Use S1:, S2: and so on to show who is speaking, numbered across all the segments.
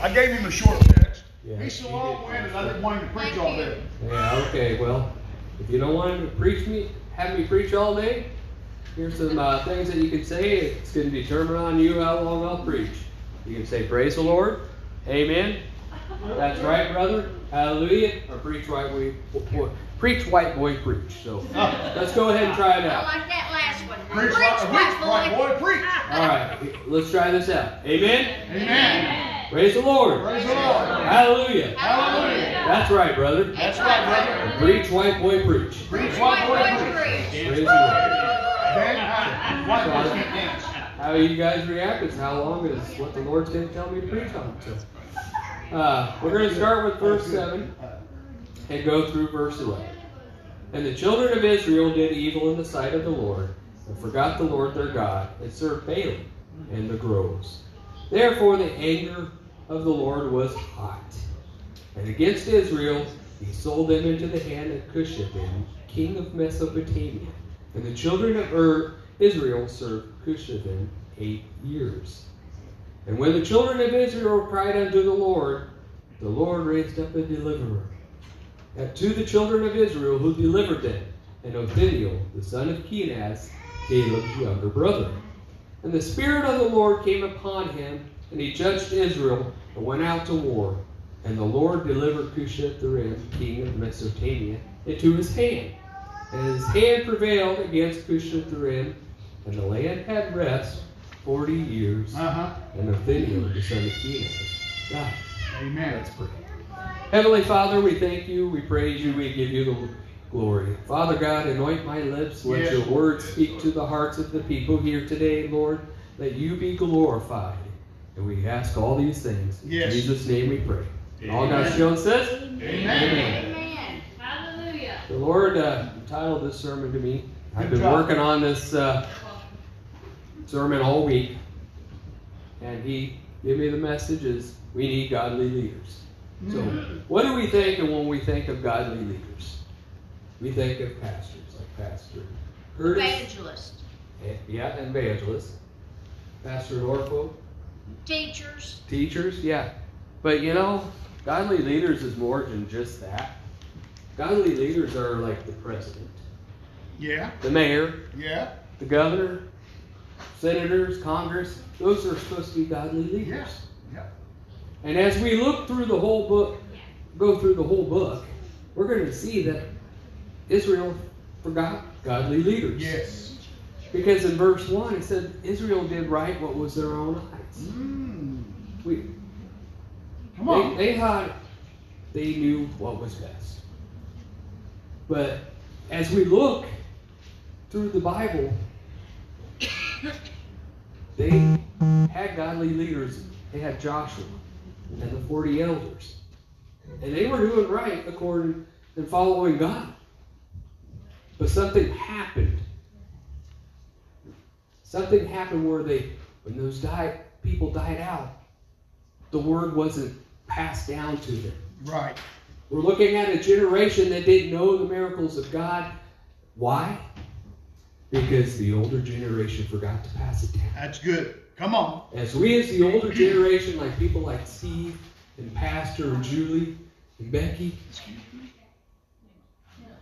S1: I gave him a short text.
S2: Yeah,
S1: He's so long-winded, I didn't want him to preach all day.
S2: Yeah, okay, well, if you don't want to preach me, have me preach all day, here's some uh, things that you can say. It's going to determine on you how long I'll preach. You can say, Praise the Lord, Amen. That's right, brother. Hallelujah. Or preach white boy, boy preach white boy preach. So let's go ahead and try it out.
S3: I
S2: out.
S3: like that last one.
S1: Preach,
S3: Preach,
S1: white,
S3: white boy.
S1: white boy, preach.
S2: All right, let's try this out. Amen.
S1: Amen.
S2: Praise the Lord.
S1: Praise the Lord.
S2: Hallelujah.
S1: Hallelujah.
S2: That's right, brother.
S1: That's right, brother.
S2: Preach white boy preach.
S1: Preach,
S3: Preach,
S1: white
S3: white
S1: boy,
S3: boy,
S1: preach.
S3: preach.
S2: Praise the Lord.
S1: Dan, white boys can't dance.
S2: How you guys react is how long is what the Lord's going to tell me to preach on. So, uh, we're going to start with verse 7 and go through verse 11. And the children of Israel did evil in the sight of the Lord, and forgot the Lord their God, and served Baalim and the groves. Therefore the anger of the Lord was hot. And against Israel he sold them into the hand of Cushathan, king of Mesopotamia. And the children of Ur, Israel served Cushathan eight years. And when the children of Israel cried unto the Lord, the Lord raised up a deliverer. And to the children of Israel who delivered them, and Othniel, the son of Kenaz, Caleb's younger brother. And the Spirit of the Lord came upon him, and he judged Israel, and went out to war. And the Lord delivered Cushatharim, king of Mesopotamia, into his hand. And his hand prevailed against Cushatharim, and the land had rest forty years.
S1: Uh-huh.
S2: And Othniel, the son of Kenaz, died.
S1: Amen.
S2: Let's pray. Heavenly Father, we thank you, we praise you, we give you the glory. Father God, anoint my lips, let
S1: Yes,
S2: your word speak to the hearts of the people here today, Lord. Let you be glorified. And we ask all these things. In
S1: Yes.
S2: Jesus' name we pray. And All
S1: Amen.
S2: God's children says,
S1: Amen.
S3: Amen. Hallelujah.
S2: The Lord uh, entitled this sermon to me. I've been
S1: job.
S2: working on this uh, sermon all week, and he gave me the message is we need godly leaders. So, what do we think of when we think of godly leaders? We think of pastors, like Pastor Curtis,
S3: Evangelist.
S2: eh, yeah, and evangelist, Pastor Norfolk,
S3: Teachers.
S2: teachers, yeah. But you know, godly leaders is more than just that. Godly leaders are like the president,
S1: Yeah.
S2: the mayor,
S1: Yeah.
S2: the governor, senators, Congress, those are supposed to be godly leaders.
S1: Yes. Yeah.
S2: And as we look through the whole book, go through the whole book, we're going to see that Israel forgot godly leaders.
S1: Yes.
S2: Because in verse 1 it said Israel did right what was their own eyes.
S1: Mm.
S2: We,
S1: Come
S2: they,
S1: on.
S2: they thought they knew what was best. But as we look through the Bible, they had godly leaders. They had Joshua and the 40 elders. And they were doing right according and following God. But something happened. Something happened where they, when those died, people died out, the word wasn't passed down to them.
S1: Right.
S2: We're looking at a generation that didn't know the miracles of God. Why? Because the older generation forgot to pass it down.
S1: That's good. Come on.
S2: As we, as the older generation, like people like Steve and Pastor and Julie and Becky, Excuse me.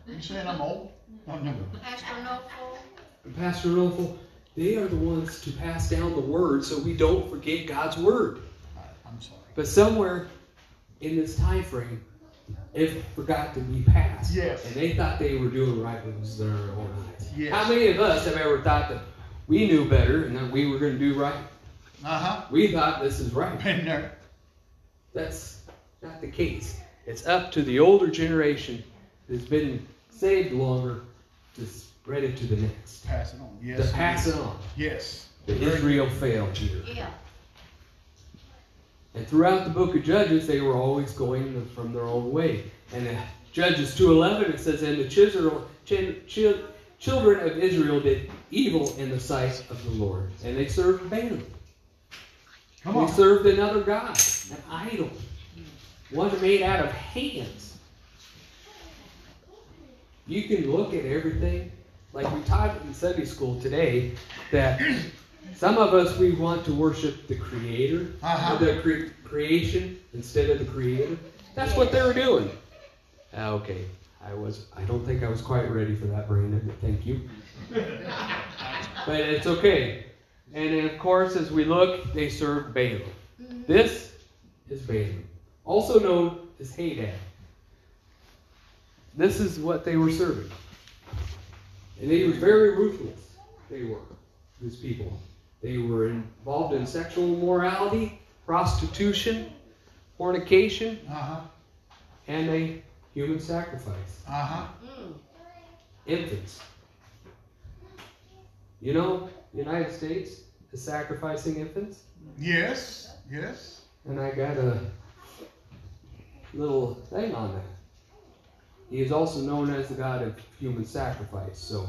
S1: You saying I'm old? Oh, no.
S3: Pastor Norfolk.
S2: and Pastor Rolfo, they are the ones to pass down the word so we don't forget God's word.
S1: I'm sorry.
S2: But somewhere in this time frame, it forgot to be passed.
S1: Yes.
S2: And they thought they were doing right with their own eyes.
S1: Yes.
S2: How many of us have ever thought that we knew better and that we were going to do right?
S1: Uh-huh.
S2: We thought this is right.
S1: Been there.
S2: That's not the case. It's up to the older generation that's been saved longer to spread it to the next.
S1: Pass it on. Yes.
S2: to pass it on.
S1: Yes.
S2: That Israel failed here.
S3: Yeah.
S2: And throughout the book of Judges, they were always going from their own way. And in Judges 2.11, it says, And the children, chil- children of Israel did evil in the sight of the Lord. And they served Balaam.
S1: Come on.
S2: They served another god, an idol, one made out of hands. You can look at everything, like we taught in Sunday school today, that Some of us we want to worship the Creator,
S1: Uh-huh.
S2: the cre- creation instead of the Creator. That's what they were doing. Ah, Okay, I was. I don't think I was quite ready for that, Brandon. But thank you. but it's okay. And of course, as we look, they serve Balaam. This is Balaam, also known as Hadad. This is what they were serving. And they were very ruthless. They were, these people. They were involved in sexual immorality, prostitution, fornication,
S1: Uh-huh.
S2: and a human sacrifice.
S1: Uh-huh.
S3: Mm.
S2: Infants. You know, United States is sacrificing infants.
S1: Yes. Yes.
S2: And I got a little thing on that. He is also known as the God of human sacrifice. So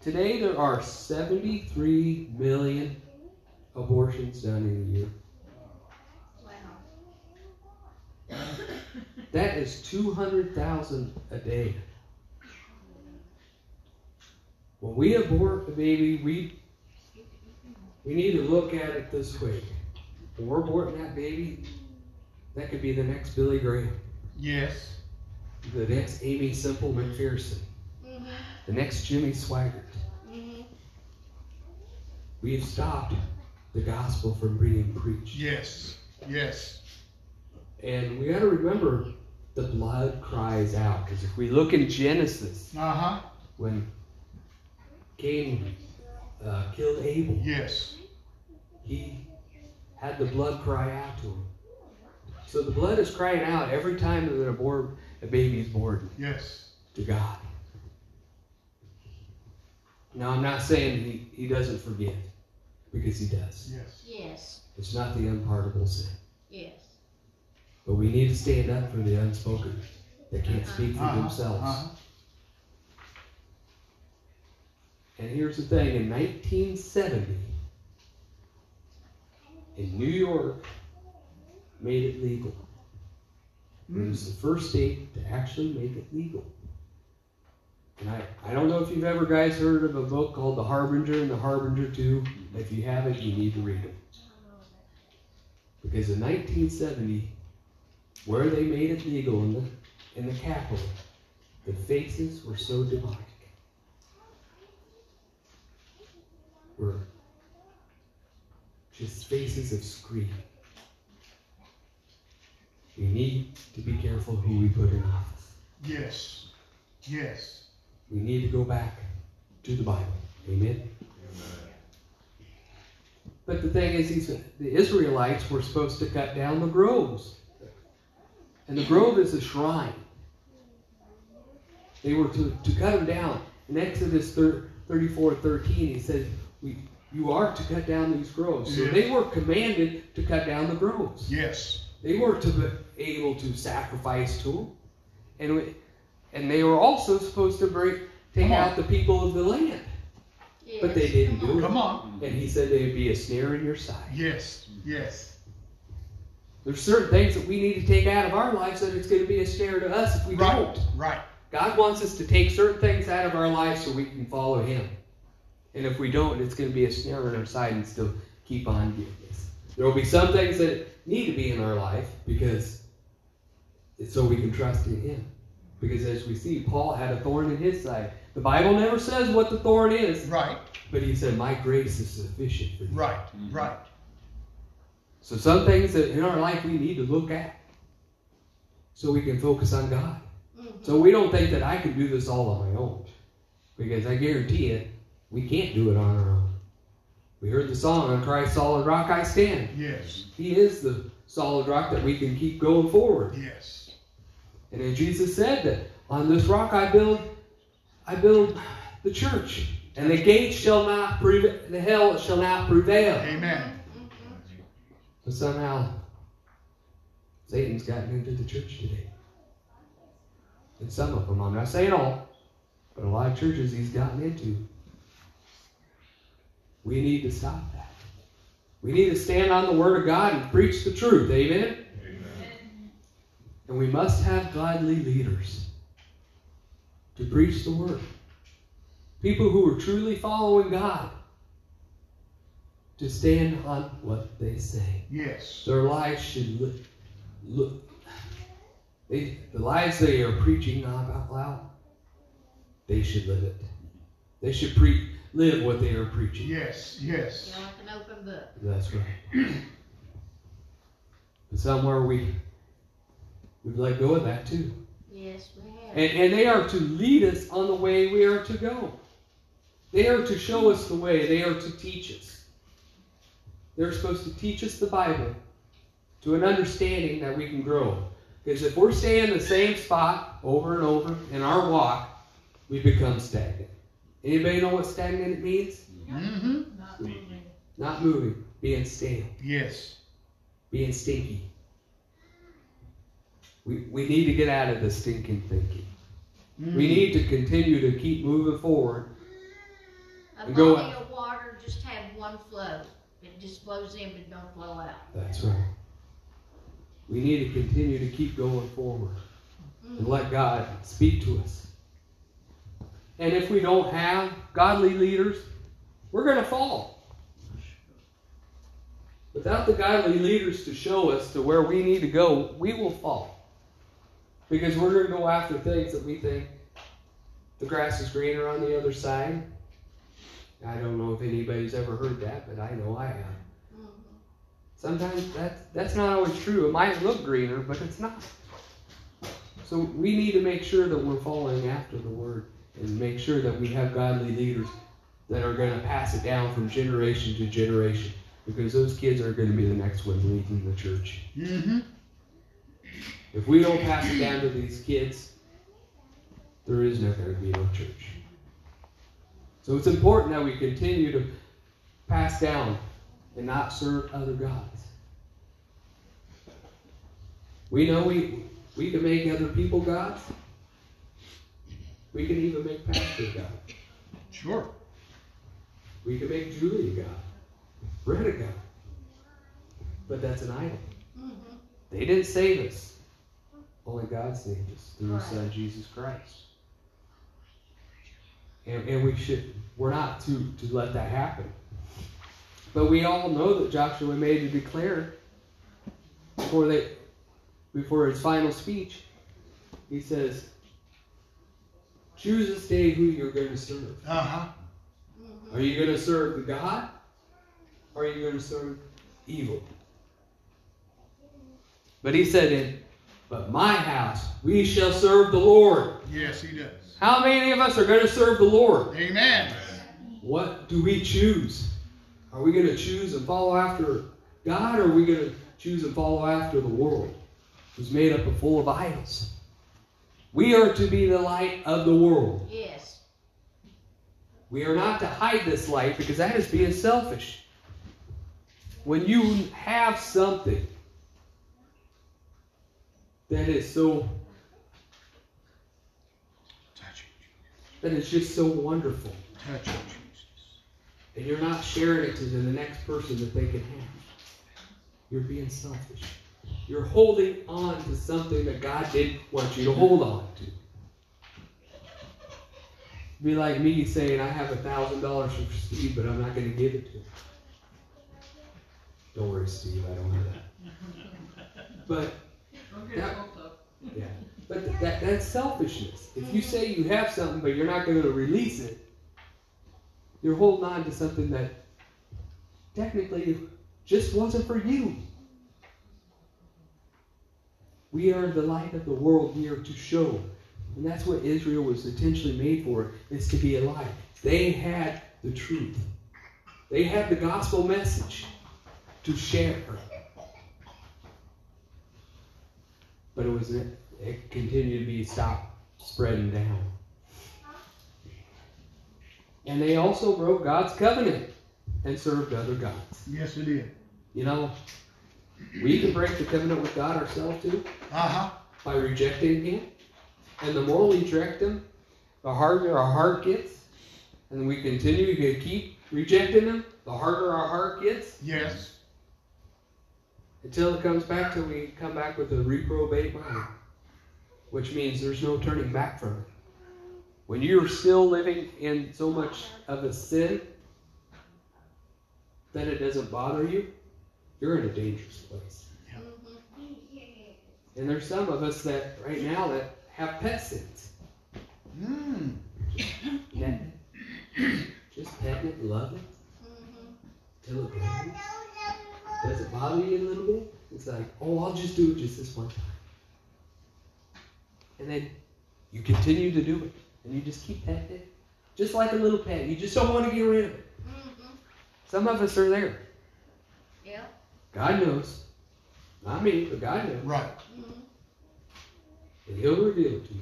S2: today there are 73 million abortions done in a year.
S3: Wow.
S2: That is 200,000 a day. When we abort a baby, we we need to look at it this way. When we're aborting that baby, that could be the next Billy Graham,
S1: Yes.
S2: the next Aimee Semple McPherson,
S3: Mhm.
S2: the next Jimmy Swaggart.
S3: Mhm.
S2: We've stopped the gospel from being preached.
S1: Yes. Yes.
S2: And we got to remember the blood cries out. Because if we look in Genesis,
S1: Uh-huh.
S2: when Cain uh, killed Abel,
S1: Yes.
S2: he had the blood cry out to him. So the blood is crying out every time that a, born, a baby is born
S1: Yes.
S2: to God. Now, I'm not saying he, he doesn't forget, because he does.
S1: Yes.
S3: Yes.
S2: It's not the unpardonable sin.
S3: Yes.
S2: But we need to stand up for the unspoken that can't speak for
S1: Uh-huh.
S2: themselves.
S1: Uh-huh.
S2: And here's the thing in 1970, in New York, made it legal. It hmm. was the first state to actually make it legal. And I, I don't know if you've ever guys heard of a book called The Harbinger and The Harbinger 2. If you haven't, you need to read it. Because in 1970, where they made it legal in the, in the capital, the faces were so demonic. Were just faces of screaming. We need to be careful who we put in office.
S1: Yes. Yes.
S2: We need to go back to the Bible. Amen. But the thing is, the Israelites were supposed to cut down the groves. And the grove is a shrine. They were to, to cut them down. In Exodus 34 13, he says, we, You are to cut down these groves. So they were commanded to cut down the groves.
S1: Yes.
S2: They were to able to sacrifice to them, and we, and they were also supposed to bring take
S1: Come on.
S2: out the people of the land.
S3: Yes.
S2: But they didn't do it.
S1: Come on.
S2: And he said they would be a snare in your side.
S1: Yes. Yes.
S2: There's certain things that we need to take out of our lives that it's going to be a snare to us if we
S1: Right.
S2: don't.
S1: Right.
S2: God wants us to take certain things out of our lives so we can follow Him. And if we don't, it's going to be a snare in our side and still keep on doing this. There will be some things that need to be in our life because it's so we can trust in Him. Because as we see, Paul had a thorn in his side. The Bible never says what the thorn is,
S1: Right.
S2: but he said, My grace is sufficient for you.
S1: Right. Right.
S2: So some things that in our life we need to look at so we can focus on God.
S3: Mhm.
S2: So we don't think that I can do this all on my own. Because I guarantee it, we can't do it on our own. We heard the song, On Christ's solid rock I stand.
S1: Yes.
S2: He is the solid rock that we can keep going forward.
S1: Yes.
S2: And then Jesus said that on this rock I build I build the church. And the gates shall not prevail the hell shall not prevail.
S1: Amen.
S2: But somehow, Satan's gotten into the church today. And some of them, I'm not saying all, but a lot of churches he's gotten into. We need to stop that. We need to stand on the Word of God and preach the truth. Amen? And we must have godly leaders to preach the Word. People who are truly following God to stand on what they say.
S1: Yes.
S2: Their lives should look, look they, the lives they are preaching out loud, they should live it. They should pre, live what they are preaching.
S1: Yes. Yes.
S3: You're like an open book.
S2: That's right. But somewhere we we've let go of that too.
S3: Yes, we have.
S2: And, and they are to lead us on the way we are to go. They are to show us the way. They are to teach us. They're supposed to teach us the Bible to an understanding that we can grow. Because if we're staying in the same spot over and over in our walk, we become stagnant. Anybody know what stagnant means?
S1: Mm-hmm.
S4: Not moving.
S2: Not moving, being stale,
S1: Yes.
S2: being stinky. We, we need to get out of the stinking thinking.
S1: Mm-hmm.
S2: We need to continue to keep moving forward.
S3: A
S2: And go
S3: body of water just have one flow. It just flows in but don't flow out.
S2: That's right. We need to continue to keep going forward and
S3: Mm.
S2: let God speak to us. And if we don't have godly leaders, we're going to fall. Without the godly leaders to show us to where we need to go, we will fall. Because we're going to go after things that we think the grass is greener on the other side. I don't know if anybody's ever heard that, but I know I have. Sometimes that's that's not always true. It might look greener, but it's not. So we need to make sure that we're following after the word and make sure that we have godly leaders that are going to pass it down from generation to generation because those kids are going to be the next ones leading the church.
S1: Mm-hmm.
S2: If we don't pass it down to these kids, there is never going to be no church. So it's important that we continue to pass down and not serve other gods. We know we we can make other people gods. We can even make Pastor God.
S1: Sure.
S2: We can make Julie a god. Brett a god. But that's an idol.
S3: Mhm.
S2: They didn't save us. Only God saved us through His Son Jesus Christ. And, and we should we're not to, to let that happen. But we all know that Joshua made a declare before they before his final speech. He says, Choose this day who you're going to serve.
S1: Uh-huh.
S2: Are you going to serve the God? Or are you going to serve evil? But he said it, but my house, we shall serve the Lord.
S1: Yes, he does.
S2: How many of us are going to serve the Lord?
S1: Amen.
S2: What do we choose? Are we going to choose and follow after God, or are we going to choose and follow after the world, who's made up of full of idols? We are to be the light of the world.
S3: Yes.
S2: We are not to hide this light because that is being selfish. When you have something that is so
S1: Touch
S2: that is just so wonderful.
S1: Touch it, Jesus.
S2: and you're not sharing it to the next person that they can have, you're being selfish. You're holding on to something that God didn't want you to hold on to. Be like me saying, I have a thousand dollars for Steve, but I'm not going to give it to him. Don't worry, Steve, I don't have that. But Yeah, but that that's selfishness. If you say you have something but you're not going to release it, you're holding on to something that technically just wasn't for you. We are the light of the world. here to show. And that's what Israel was intentionally made for, is to be a light. They had the truth. They had the gospel message to share. But it was it continued to be stopped spreading down. And they also broke God's covenant and served other gods.
S1: Yes, it did.
S2: You know, we can break the covenant with God ourselves too
S1: Uh-huh.
S2: by rejecting Him. And the more we reject Him, the harder our heart gets. And we continue to keep rejecting Him, the harder our heart gets
S1: Yes.
S2: Until it comes back till we come back with a reprobate mind, which means there's no turning back from it. When you're still living in so much of a sin, that it doesn't bother you, you're in a dangerous place.
S3: Mhm.
S2: And there's some of us that right now that have pet sins.
S1: Mm.
S2: It. Just petting it, love it,
S3: Mhm.
S2: till it grows. Does it bother you a little bit? It's like, oh, I'll just do it just this one time. And then you continue to do it. And you just keep petting it. Just like a little pet. You just don't want to get rid of it.
S3: Mhm.
S2: Some of us are there.
S3: Yeah.
S2: God knows. Not me, but God knows.
S1: Right.
S3: Mhm.
S2: And He'll reveal it to you.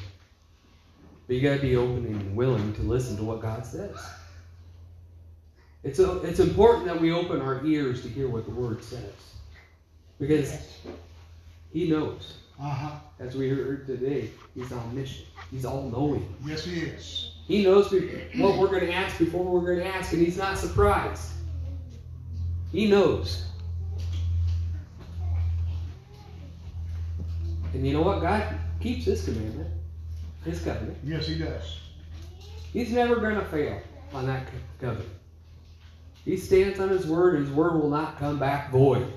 S2: But you gotta be open and willing to listen to what God says. It's, a, it's important that we open our ears to hear what the Word says. Because He knows.
S1: Uh huh.
S2: As we heard today, He's omniscient. He's all knowing.
S1: Yes, he is.
S2: He knows what we're going to ask before we're going to ask, and He's not surprised. He knows. And you know what? God keeps His commandment, His covenant.
S1: Yes, he does.
S2: He's never going to fail on that co- covenant. He stands on His word, and His word will not come back void.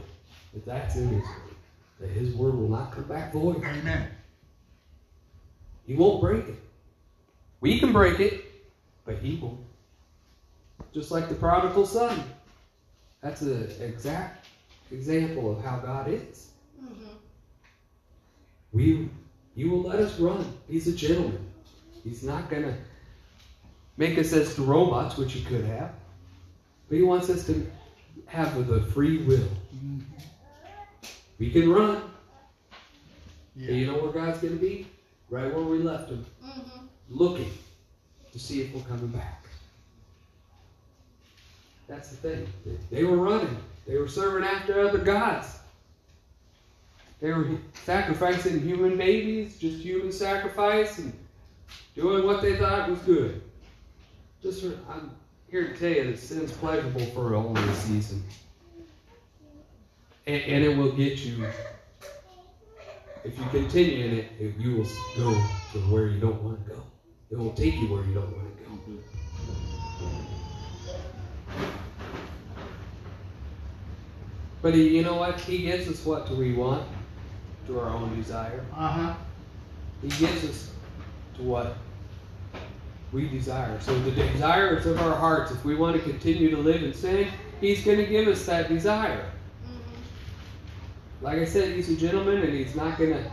S2: If that's in His word, that His word will not come back void.
S1: Amen.
S2: He won't break it. We can break it, but He won't. Just like the prodigal son. That's an exact example of how God is.
S3: Mhm.
S2: We, He will let us run. He's a gentleman. He's not going to make us as the robots, which He could have. But He wants us to have the free will. We can run. And
S1: Yeah.
S2: you know where God's going to be? Right where we left Him.
S3: Mhm.
S2: looking to see if we're coming back. That's the thing. They were running. They were serving after other gods. They were sacrificing human babies, just human sacrifice, and doing what they thought was good. Just for, I'm here to tell you that sin's pleasurable for only a season. And, and it will get you, if you continue in it, you will go to where you don't want to go. It will take you where you don't want to go. But he, you know what? He gives us what do we want? To our own desire.
S1: Uh huh.
S2: He gives us to what we desire. So the desires of our hearts, if we want to continue to live in sin, He's going to give us that desire. Like I said, He's a gentleman and He's not going to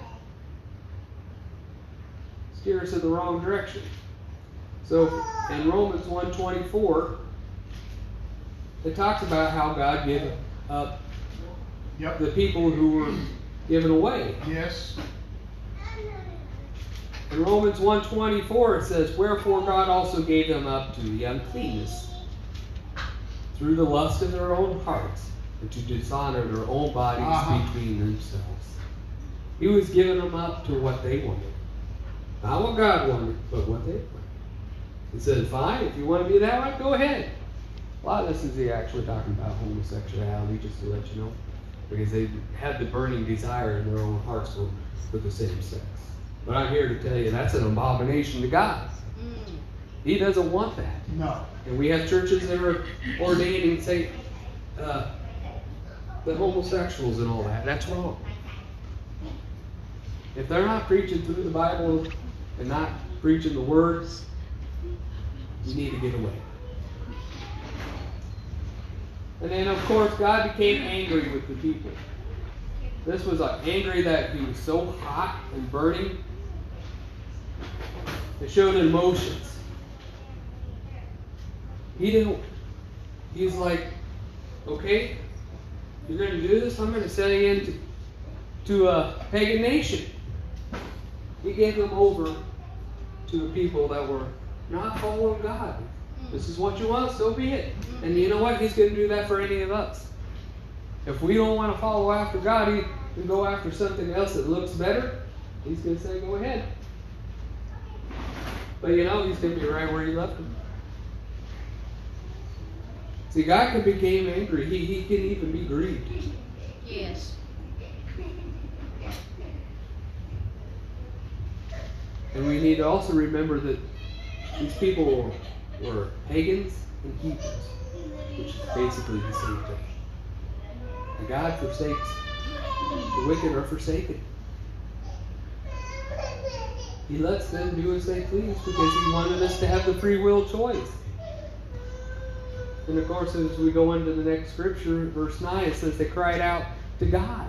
S2: steer us in the wrong direction. So in Romans 1.24, it talks about how God gave up
S1: Yep.
S2: the people who were given away.
S1: Yes.
S2: In Romans 1.24 it says, Wherefore God also gave them up to the uncleanness through the lust of their own hearts, and to dishonor their own bodies
S1: Uh-huh.
S2: between themselves. He was giving them up to what they wanted. Not what God wanted, but what they wanted. He said, Fine, if you want to be that way, go ahead. A lot of this is he actually talking about homosexuality, just to let you know. Because they had the burning desire in their own hearts for, for the same sex. But I'm here to tell you that's an abomination to God.
S3: Mm.
S2: He doesn't want that.
S1: No.
S2: And we have churches that are ordaining, say, uh, the homosexuals and all that. That's wrong. If they're not preaching through the Bible and not preaching the words, you need to get away. And then, of course, God became angry with the people. This was like angry that he was so hot and burning. It showed emotions. He didn't. He's like, okay, you're going to do this. I'm going to send you into to a pagan nation. He gave them over to the people that were not following God. Hmm. This is what you want, so be it. And you know what? He's going to do that for any of us. If we don't want to follow after God, he can go after something else that looks better. He's going to say, go ahead. But you know, he's going to be right where he left him. See, God can become angry. He, he can even be grieved.
S3: Yes.
S2: And we need to also remember that these people were pagans and heathens. which is basically the same thing. And God forsakes the wicked are forsaken. He lets them do as they please because He wanted us to have the free will choice. And of course, as we go into the next scripture, verse 9, it says they cried out to God.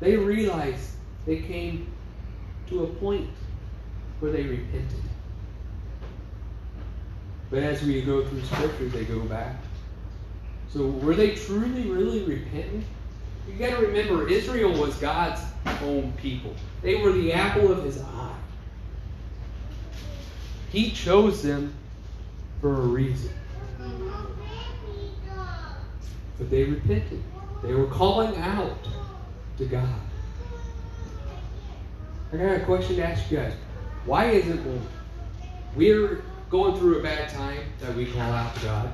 S2: They realized they came to a point where they repented. But as we go through scripture, they go back. So were they truly, really repentant? You got to remember, Israel was God's own people. They were the apple of his eye. He chose them for a reason. But they repented. They were calling out to God. I got a question to ask you guys. Why is it when we're going through a bad time that we call out to God?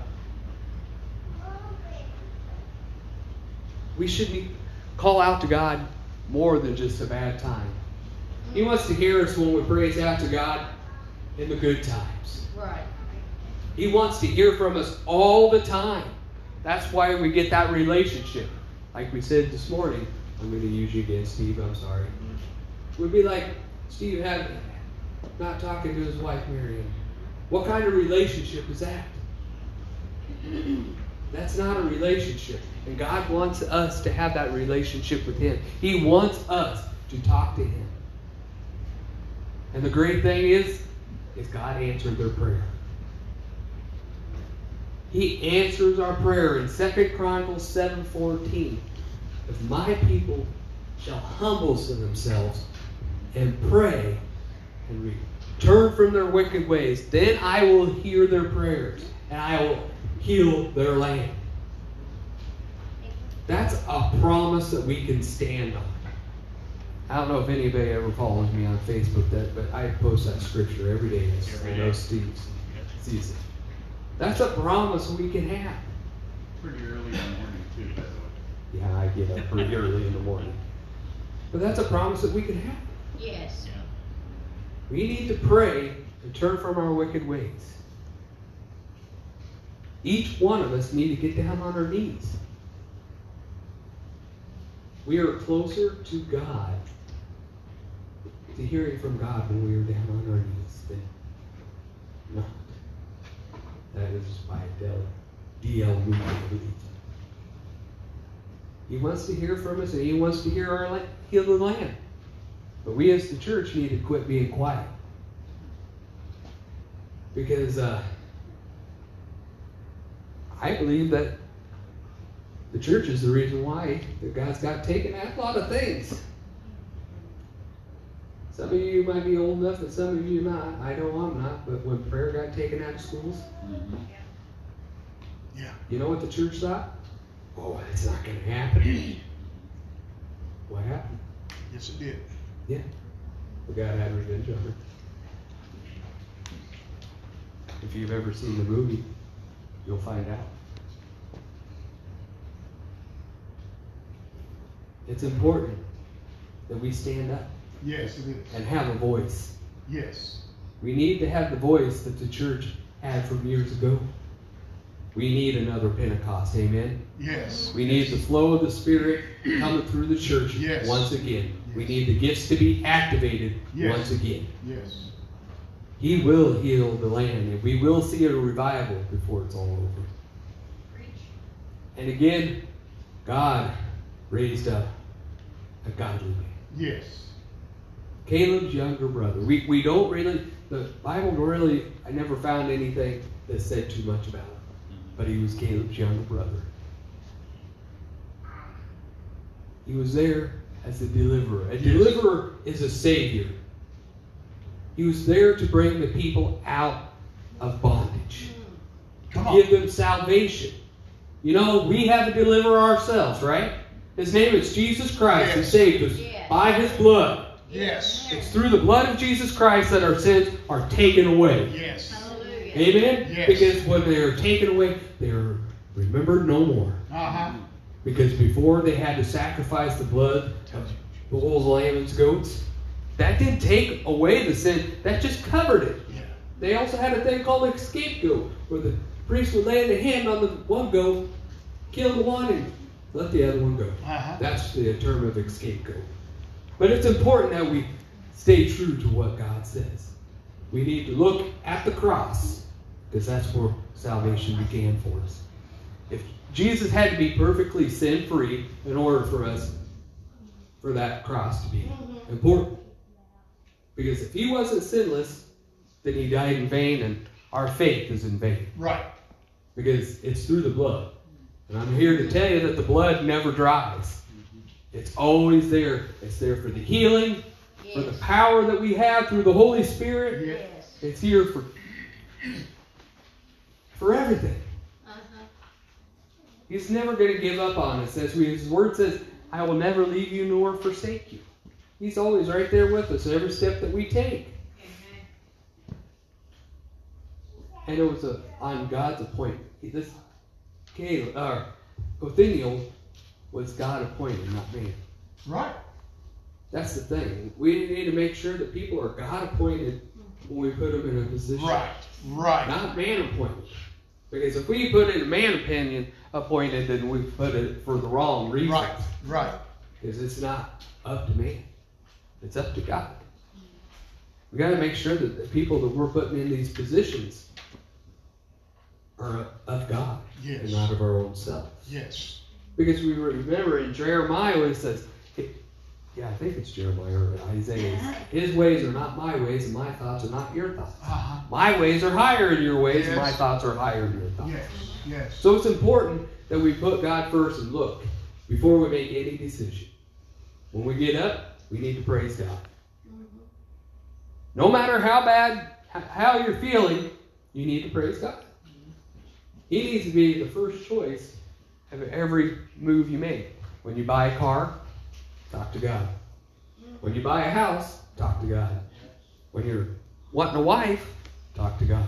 S2: We should be call out to God more than just a bad time. He wants to hear us when we praise out to God in the good times.
S3: Right.
S2: He wants to hear from us all the time. That's why we get that relationship. Like we said this morning, I'm going to use you again, Steve. I'm sorry. We'd be like, Steve had not talking to his wife, Miriam. What kind of relationship is that? That's not a relationship. And God wants us to have that relationship with Him. He wants us to talk to Him. And the great thing is, is God answered their prayer. He answers our prayer in 2 Chronicles 7:14. If my people shall humble themselves and pray and return from their wicked ways, then I will hear their prayers and I will heal their land. That's a promise that we can stand on. I don't know if anybody ever follows me on Facebook, that, but I post that scripture every day.
S4: Every
S2: I
S4: day.
S2: know Steve sees it. That's a promise we can have.
S4: Pretty early in the morning too, by the way.
S2: Yeah, I get up pretty early in the morning. But that's a promise that we can have.
S3: Yes.
S2: We need to pray and turn from our wicked ways. Each one of us need to get down on our knees. We are closer to God, to hearing from God when we are down on our knees than not. That is by Del D.L. He wants to hear from us and he wants to hear our la- heal the land. But we as the church need to quit being quiet. Because uh, I believe that the church is the reason why that God's got taken a lot of things. Some of you might be old enough and some of you not. I know I'm not, but when prayer got taken out of schools,
S4: Mm-hmm.
S1: Yeah.
S2: you know what the church thought? Oh, it's not going to happen. what happened?
S1: Yes, it did.
S2: Yeah. Well, God had revenge on her. If you've ever seen the movie, you'll find out. It's important that we stand up
S1: Yes, it is.
S2: and have a voice.
S1: Yes.
S2: We need to have the voice that the church had from years ago. We need another Pentecost, amen?
S1: Yes.
S2: We need the flow of the Spirit coming through the church
S1: Yes.
S2: once again. We need the gifts to be activated
S1: Yes.
S2: once again.
S1: Yes.
S2: He will heal the land, and we will see a revival before it's all over. And again, God raised up a godly man.
S1: Yes.
S2: Caleb's younger brother. We, we don't really, the Bible really, I never found anything that said too much about him. Mm-hmm. But he was Caleb's younger brother. He was there as a deliverer. A deliverer is a savior. He was there to bring the people out of bondage,
S1: Come
S2: give them salvation. You know, we have a deliverer ourselves, right? His name is Jesus Christ who saved us
S3: Yes.
S2: by his blood.
S1: Yes.
S2: It's through the blood of Jesus Christ that our sins are taken away.
S1: Yes.
S3: Hallelujah.
S2: Amen?
S1: Yes.
S2: Because when they are taken away, they are remembered no more.
S1: Uh huh.
S2: Because before they had to sacrifice the blood of bulls, lambs, goats, that didn't take away the sin. That just covered it.
S1: Yeah.
S2: they also had a thing called a scapegoat, where the priest would lay the hand on the one goat, kill the one, and let the other one go.
S1: Uh-huh.
S2: That's the term of a scapegoat. But it's important that we stay true to what God says. We need to look at the cross, because that's where salvation began for us. If Jesus had to be perfectly sin free in order for us, for that cross to be important. Because if he wasn't sinless, then he died in vain and our faith is in vain.
S1: Right.
S2: Because it's through the blood. And I'm here to tell you that the blood never dries. It's always there. It's there for the healing, for the power that we have through the Holy Spirit.
S3: Yes.
S2: It's here for for everything.
S3: Uh-huh.
S2: He's never going to give up on us. As we, his word says, I will never leave you nor forsake you. He's always right there with us every step that we take. And it was a, on God's appointment. He- This Caleb, uh, Othniel was God appointed, not man.
S1: Right.
S2: That's the thing. We need to make sure that people are God appointed when we put them in a position.
S1: Right. Right.
S2: Not man appointed. Because if we put in a man opinion appointed, then we put it for the wrong reason.
S1: Right. Right.
S2: Because it's not up to man. It's up to God. We got to make sure that the people that we're putting in these positions are of God and not of our own self.
S1: Yes.
S2: Because we remember in Jeremiah when it says, yeah, I think it's Jeremiah or Isaiah. His ways are not my ways, and my thoughts are not your thoughts.
S1: Uh-huh.
S2: My ways are higher than your ways, and my thoughts are higher than your thoughts.
S1: Yes. Yes.
S2: So it's important that we put God first and look before we make any decision. When we get up, we need to praise God. No matter how bad, how you're feeling, you need to praise God. He needs to be the first choice of every move you make. When you buy a car, talk to God. When you buy a house, talk to God. When you're wanting a wife, talk to God.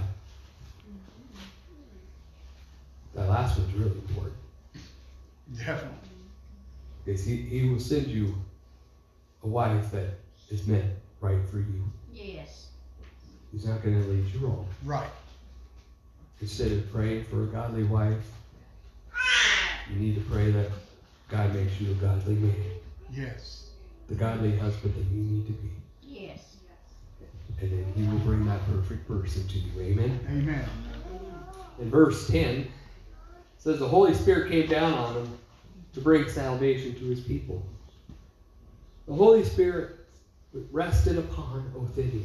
S2: That last one's really important
S1: Definitely.
S2: because he, he will send you a wife that is meant right for you.
S3: Yes.
S2: He's not going to lead you wrong.
S1: Right.
S2: Instead of praying for a godly wife, you need to pray that God makes you a godly man,
S1: Yes.
S2: the godly husband that you need to be.
S3: Yes.
S2: And then He will bring that perfect person to you. Amen.
S1: Amen.
S2: In verse 10, it says the Holy Spirit came down on him to bring salvation to his people. The Holy Spirit rested upon Othniel.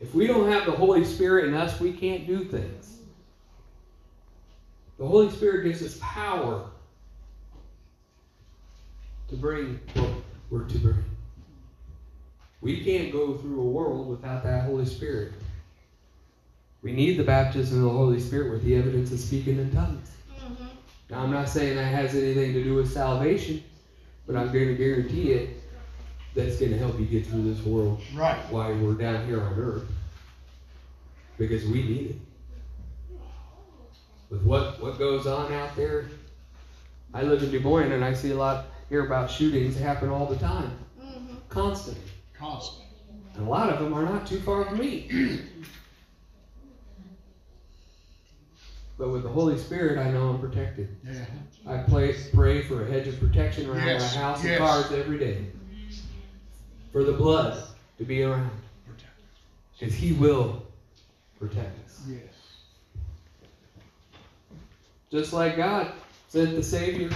S2: If we don't have the Holy Spirit in us, we can't do things. The Holy Spirit gives us power to bring what we're to bring. We can't go through a world without that Holy Spirit. We need the baptism of the Holy Spirit with the evidence of speaking in tongues.
S3: Mm-hmm.
S2: Now, I'm not saying that has anything to do with salvation, but I'm going to guarantee it that's going to help you get through this world
S1: Right.
S2: while we're down here on earth. Because we need it. With what, what goes on out there, I live in Des Moines and I see a lot, hear about shootings happen all the time,
S3: Mm-hmm.
S2: constantly.
S1: Constant.
S2: And a lot of them are not too far from me. but with the Holy Spirit, I know I'm protected.
S1: Yeah.
S2: I pray, pray for a hedge of protection around
S1: Yes,
S2: my house
S1: yes.
S2: and cars every day. For the blood to be around. Because He will protect us.
S1: Yes.
S2: Just like God sent the Savior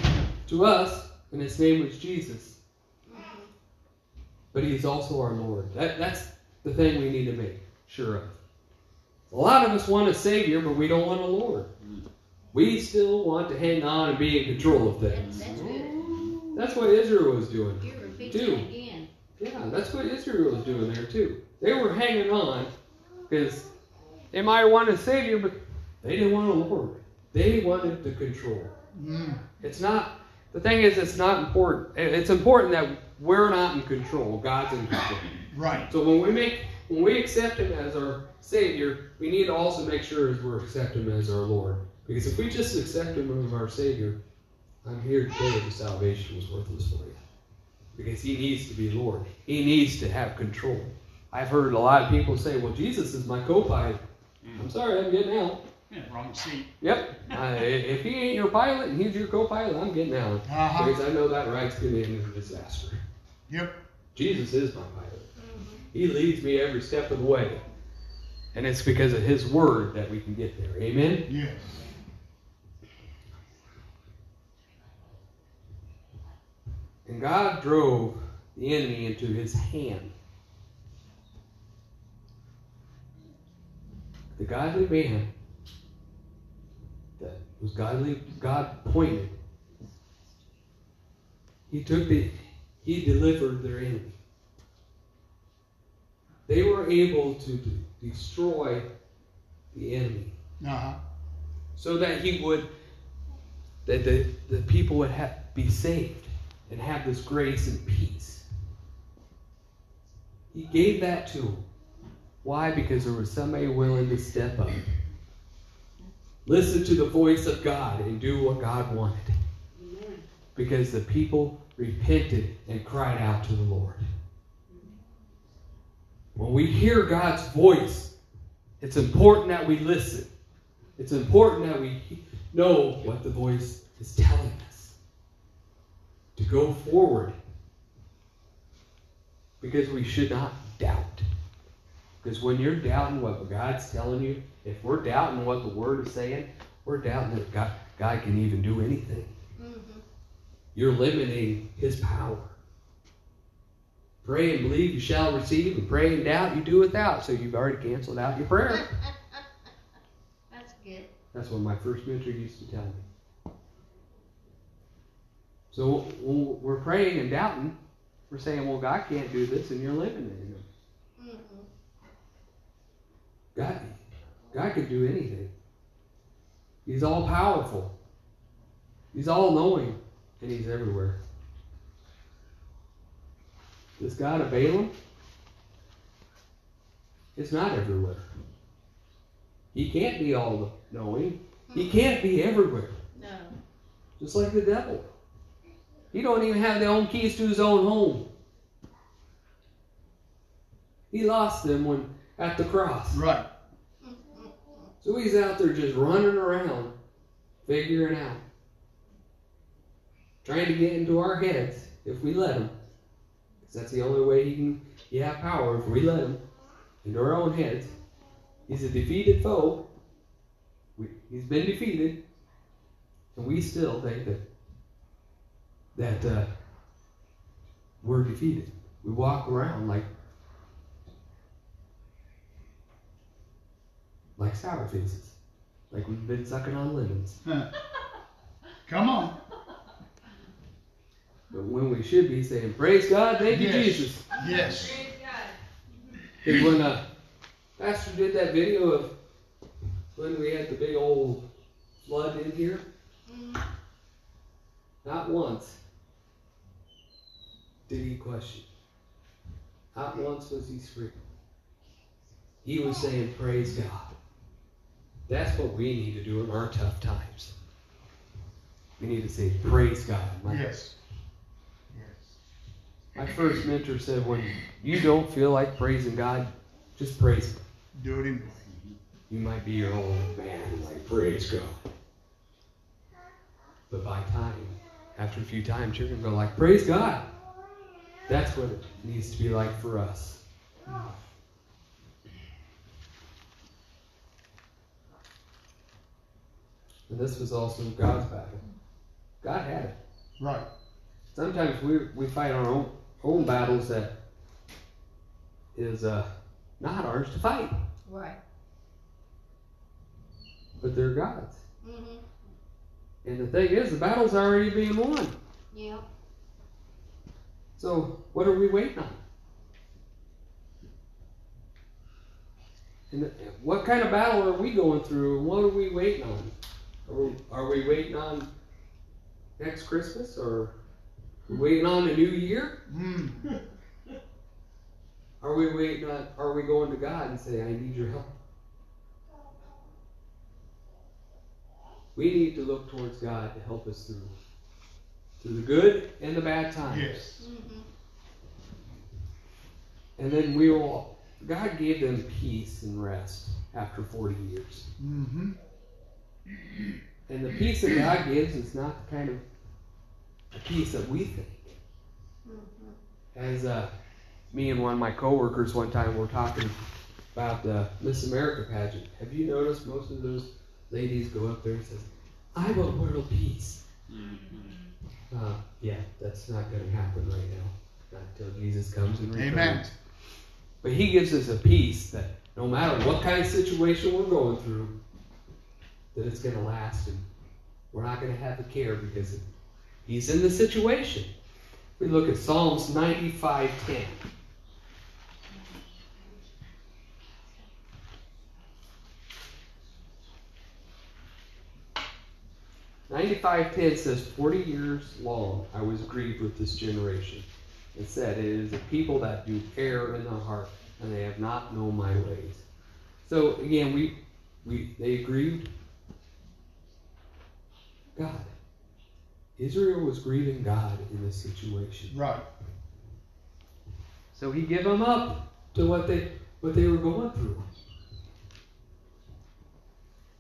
S2: to us, and His name was Jesus. But He's also our Lord. That, that's the thing we need to make sure of. A lot of us want a Savior, but we don't want a Lord. We still want to hang on and be in control of things.
S3: That's.
S2: That's what Israel was doing.
S3: You repeat
S2: Two.
S3: that again.
S2: Yeah, that's what Israel was doing there too. They were hanging on because they might want a savior, but they didn't want a Lord. They wanted the control.
S1: Mm.
S2: It's not. The thing is, it's not important. It's important that we're not in control. God's in control.
S1: Right.
S2: So when we make, when we accept Him as our Savior, we need to also make sure as we're accept Him as our Lord. Because if we just accept Him as our Savior, I'm here to tell you the salvation was worthless for you. Because He needs to be Lord. He needs to have control. I've heard a lot of people say, well, Jesus is my co pilot. I'm sorry, I'm getting out.
S4: Yeah, wrong seat.
S2: Yep. Uh, if he ain't your pilot and he's your co pilot, I'm getting out.
S1: Uh-huh.
S2: Because I know that ride's going to end in a disaster.
S1: Yep.
S2: Jesus is my pilot. He leads me every step of the way. And it's because of his word that we can get there. Amen?
S1: Yes.
S2: And God drove the enemy into his hand. The godly man was godly, God pointed. he took the, he delivered their enemy. They were able to de- destroy the enemy
S1: Uh-huh.
S2: so that he would that the, the people would have, be saved and have this grace and peace he gave that to them why because there was somebody willing to step up listen to the voice of god and do what god wanted. Because the people repented and cried out to the lord. When we hear god's voice it's important that we listen. It's important that we know what the voice is telling us to go forward. Because we should not doubt. Because when you're doubting what God's telling you, if we're doubting what the Word is saying, we're doubting that God, God can even do anything.
S3: Mhm.
S2: You're limiting His power. Pray and believe you shall receive, and pray and doubt you do without. So you've already canceled out your prayer.
S3: That's good.
S2: That's what my first mentor used to tell me. So when we're praying and doubting, we're saying, well, God can't do this, and you're limiting Him. God, God can do anything. He's all powerful. He's all knowing, and He's everywhere. This God of Baalim it's not everywhere. He can't be all knowing. He hmm. can't be everywhere.
S3: No.
S2: Just like the devil. He don't even have the own keys to his own home. He lost them when at the cross.
S1: Right.
S2: So he's out there just running around, figuring out. Trying to get into our heads if we let him. Because that's the only way he can he have power if we let him into our own heads. He's a defeated foe. We, he's been defeated. And we still think that that uh, we're defeated. We walk around like like sour faces, like we've been sucking on lemons.
S1: Come on.
S2: But when we should be saying, "Praise God, thank you,
S1: Yes.
S2: Jesus."
S1: Yes.
S2: Because when uh, Pastor did that video of when we had the big old flood in here,
S3: Mhm.
S2: not once did he question. Not once was he screaming. He was saying, Praise God. That's what we need to do in our tough times. We need to say, Praise God. My,
S1: Yes. Yes.
S2: my first mentor said, When you don't feel like praising God, just praise Him.
S1: Do it anyway.
S2: You might be your own man, like, Praise God. But by time, after a few times, you're going to go like, Praise God. That's what it needs to be like for us. And this was also God's battle. God had it.
S1: Right.
S2: Sometimes we, we fight our own, own battles that is uh, not ours to fight,
S3: Right.
S2: but they're God's.
S3: Mm-hmm.
S2: And the thing is, the battle's already being won.
S3: Yep.
S2: So what are we waiting on? And what kind of battle are we going through? and What are we waiting on? Are we, waiting on next Christmas or waiting on a new year?
S1: Mm.
S2: Are we waiting on? Are we going to God and say, "I need your help"? We need to look towards God to help us through, through the good and the bad times.
S1: Yes.
S3: Mhm.
S2: And then we will God gave them peace and rest after 40 years.
S1: Mm-hmm.
S2: And the peace that God gives is not the kind of the peace that we think. As uh, me and one of my coworkers one time were talking about the Miss America pageant. Have you noticed most of those ladies go up there and says, "I want world peace." Uh, yeah, that's not going to happen right now. Not until Jesus comes and returns.
S1: Amen.
S2: But He gives us a peace that no matter what kind of situation we're going through, that it's going to last and we're not going to have to care because He's in the situation. We look at Psalms 95:10. Ninety-five ten says, Forty years long I was grieved with this generation. and said, It is a people that do err in the heart, and they have not known my ways. So again, we we they grieved God. Israel was grieving God in this situation.
S1: Right.
S2: So he gave them up to what they what they were going through.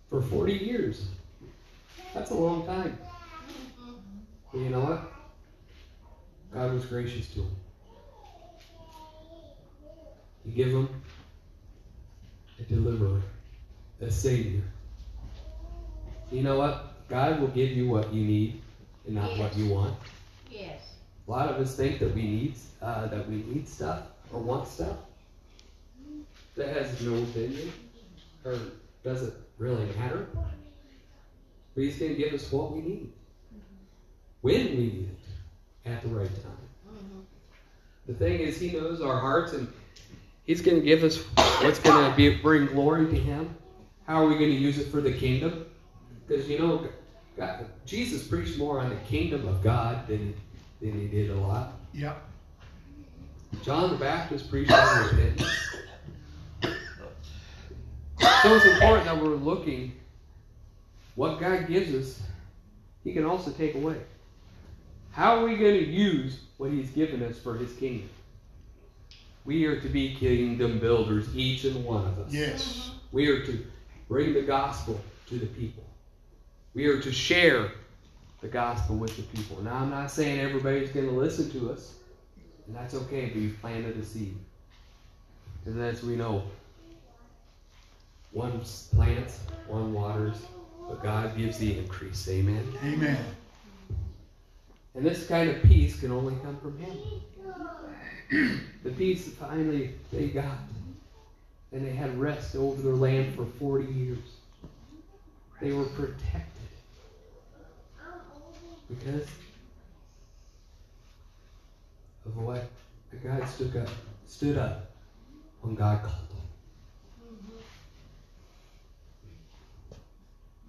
S2: For 40 years. That's a long time. But you know what? God was gracious to them. He gave them a deliverer, a savior. You know what? God will give you what you need and not what you want.
S3: Yes.
S2: A lot of us think that we need uh, that we need stuff or want stuff that has no opinion or doesn't really matter. But He's going to give us what we need when we need it at the right time.
S3: Mhm.
S2: The thing is, He knows our hearts, and He's going to give us what's going to be bring glory to Him. How are we going to use it for the kingdom? Because you know, God, Jesus preached more on the kingdom of God than than He did a lot.
S1: Yep.
S2: John the Baptist preached on repentance. So it's important that we're looking what God gives us, He can also take away. How are we going to use what He's given us for His kingdom? We are to be kingdom builders, each and one of us.
S1: Yes.
S2: We are to bring the gospel to the people. We are to share the gospel with the people. Now, I'm not saying everybody's going to listen to us, and that's okay, but you've planted a seed. And as we know, one plants, one waters, but God gives the increase. Amen.
S1: Amen.
S2: And this kind of peace can only come from Him. the peace that finally they got. And they had rest over their land for 40 years. They were protected. Because of what God stood up, stood up when God called them.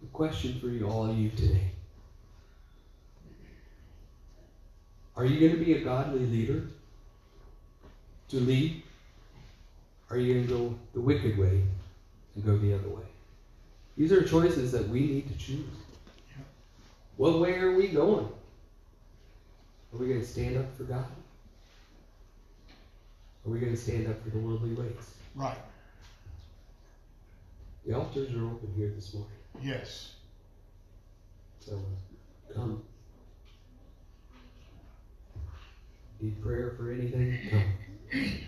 S2: The question for you, all of you today. Are you going to be a godly leader? To lead? Are you going to go the wicked way and go the other way? These are choices that we need to choose. What way are we going? Are we going to stand up for God? Are we going to stand up for the worldly ways?
S1: Right.
S2: The altars are open here this morning.
S1: Yes.
S2: So uh, come. Need prayer for anything? Come.